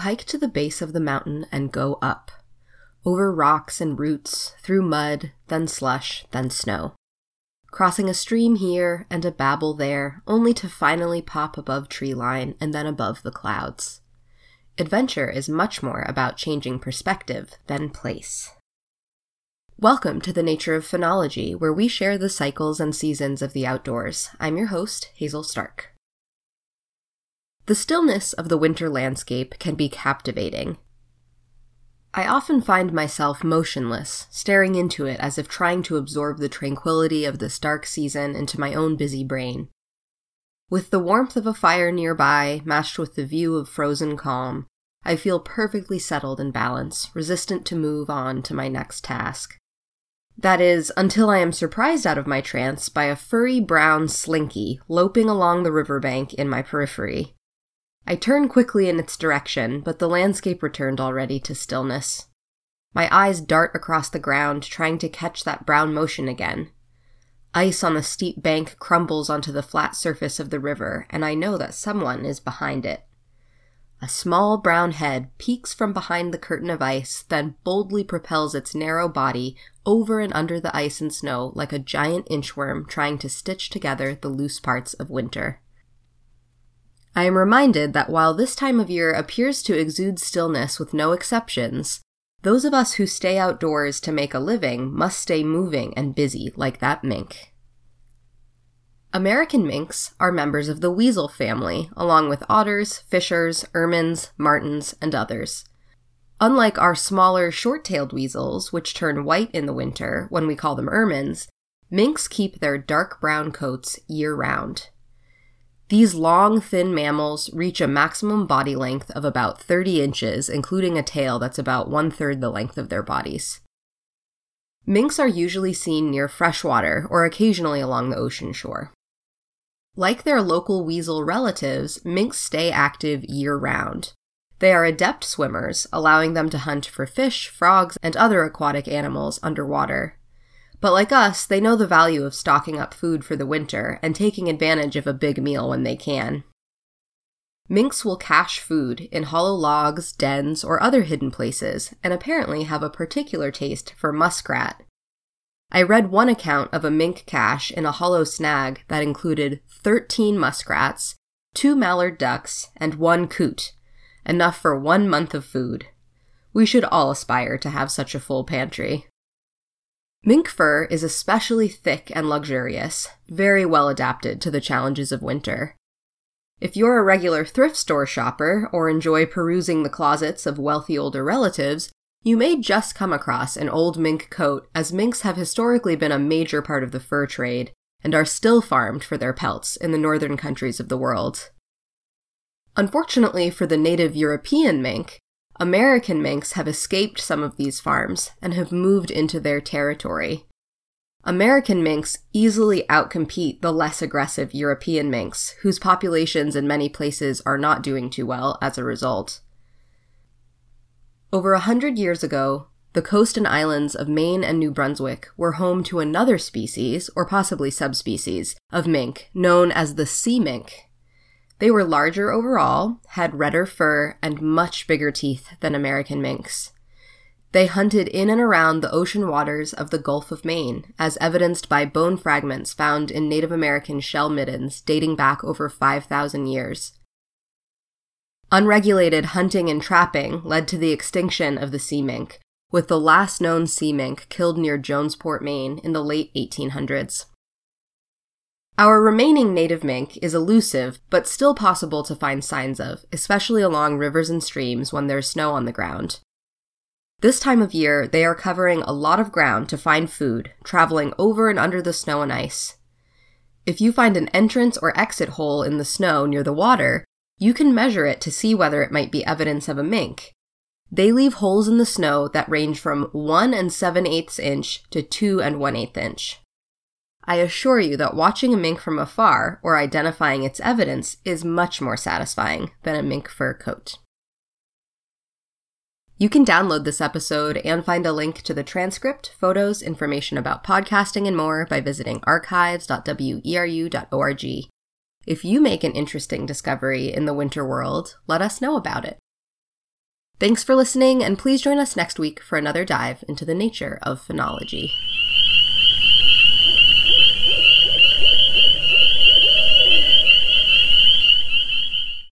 hike to the base of the mountain and go up. Over rocks and roots, through mud, then slush, then snow. Crossing a stream here and a babble there, only to finally pop above tree line and then above the clouds. Adventure is much more about changing perspective than place. Welcome to the Nature of Phenology, where we share the cycles and seasons of the outdoors. I'm your host, Hazel Stark. The stillness of the winter landscape can be captivating. I often find myself motionless, staring into it as if trying to absorb the tranquility of this dark season into my own busy brain. With the warmth of a fire nearby, matched with the view of frozen calm, I feel perfectly settled in balance, resistant to move on to my next task. That is, until I am surprised out of my trance by a furry brown slinky loping along the riverbank in my periphery. I turn quickly in its direction, but the landscape returned already to stillness. My eyes dart across the ground, trying to catch that brown motion again. Ice on the steep bank crumbles onto the flat surface of the river, and I know that someone is behind it. A small brown head peeks from behind the curtain of ice, then boldly propels its narrow body over and under the ice and snow like a giant inchworm trying to stitch together the loose parts of winter. I am reminded that while this time of year appears to exude stillness with no exceptions, those of us who stay outdoors to make a living must stay moving and busy like that mink. American minks are members of the weasel family, along with otters, fishers, ermines, martens, and others. Unlike our smaller short tailed weasels, which turn white in the winter when we call them ermines, minks keep their dark brown coats year round. These long, thin mammals reach a maximum body length of about 30 inches, including a tail that's about one third the length of their bodies. Minks are usually seen near freshwater or occasionally along the ocean shore. Like their local weasel relatives, minks stay active year round. They are adept swimmers, allowing them to hunt for fish, frogs, and other aquatic animals underwater. But like us, they know the value of stocking up food for the winter and taking advantage of a big meal when they can. Minks will cache food in hollow logs, dens, or other hidden places, and apparently have a particular taste for muskrat, I read one account of a mink cache in a hollow snag that included 13 muskrats, two mallard ducks, and one coot, enough for one month of food. We should all aspire to have such a full pantry. Mink fur is especially thick and luxurious, very well adapted to the challenges of winter. If you're a regular thrift store shopper or enjoy perusing the closets of wealthy older relatives, you may just come across an old mink coat, as minks have historically been a major part of the fur trade and are still farmed for their pelts in the northern countries of the world. Unfortunately for the native European mink, American minks have escaped some of these farms and have moved into their territory. American minks easily outcompete the less aggressive European minks, whose populations in many places are not doing too well as a result. Over a hundred years ago, the coast and islands of Maine and New Brunswick were home to another species, or possibly subspecies, of mink known as the sea mink. They were larger overall, had redder fur, and much bigger teeth than American minks. They hunted in and around the ocean waters of the Gulf of Maine, as evidenced by bone fragments found in Native American shell middens dating back over 5,000 years. Unregulated hunting and trapping led to the extinction of the sea mink, with the last known sea mink killed near Jonesport, Maine in the late 1800s. Our remaining native mink is elusive, but still possible to find signs of, especially along rivers and streams when there's snow on the ground. This time of year, they are covering a lot of ground to find food, traveling over and under the snow and ice. If you find an entrance or exit hole in the snow near the water, you can measure it to see whether it might be evidence of a mink. They leave holes in the snow that range from 1 and 7 eighths inch to 2 and 1 eighth inch. I assure you that watching a mink from afar or identifying its evidence is much more satisfying than a mink fur coat. You can download this episode and find a link to the transcript, photos, information about podcasting, and more by visiting archives.weru.org. If you make an interesting discovery in the winter world, let us know about it. Thanks for listening, and please join us next week for another dive into the nature of phenology.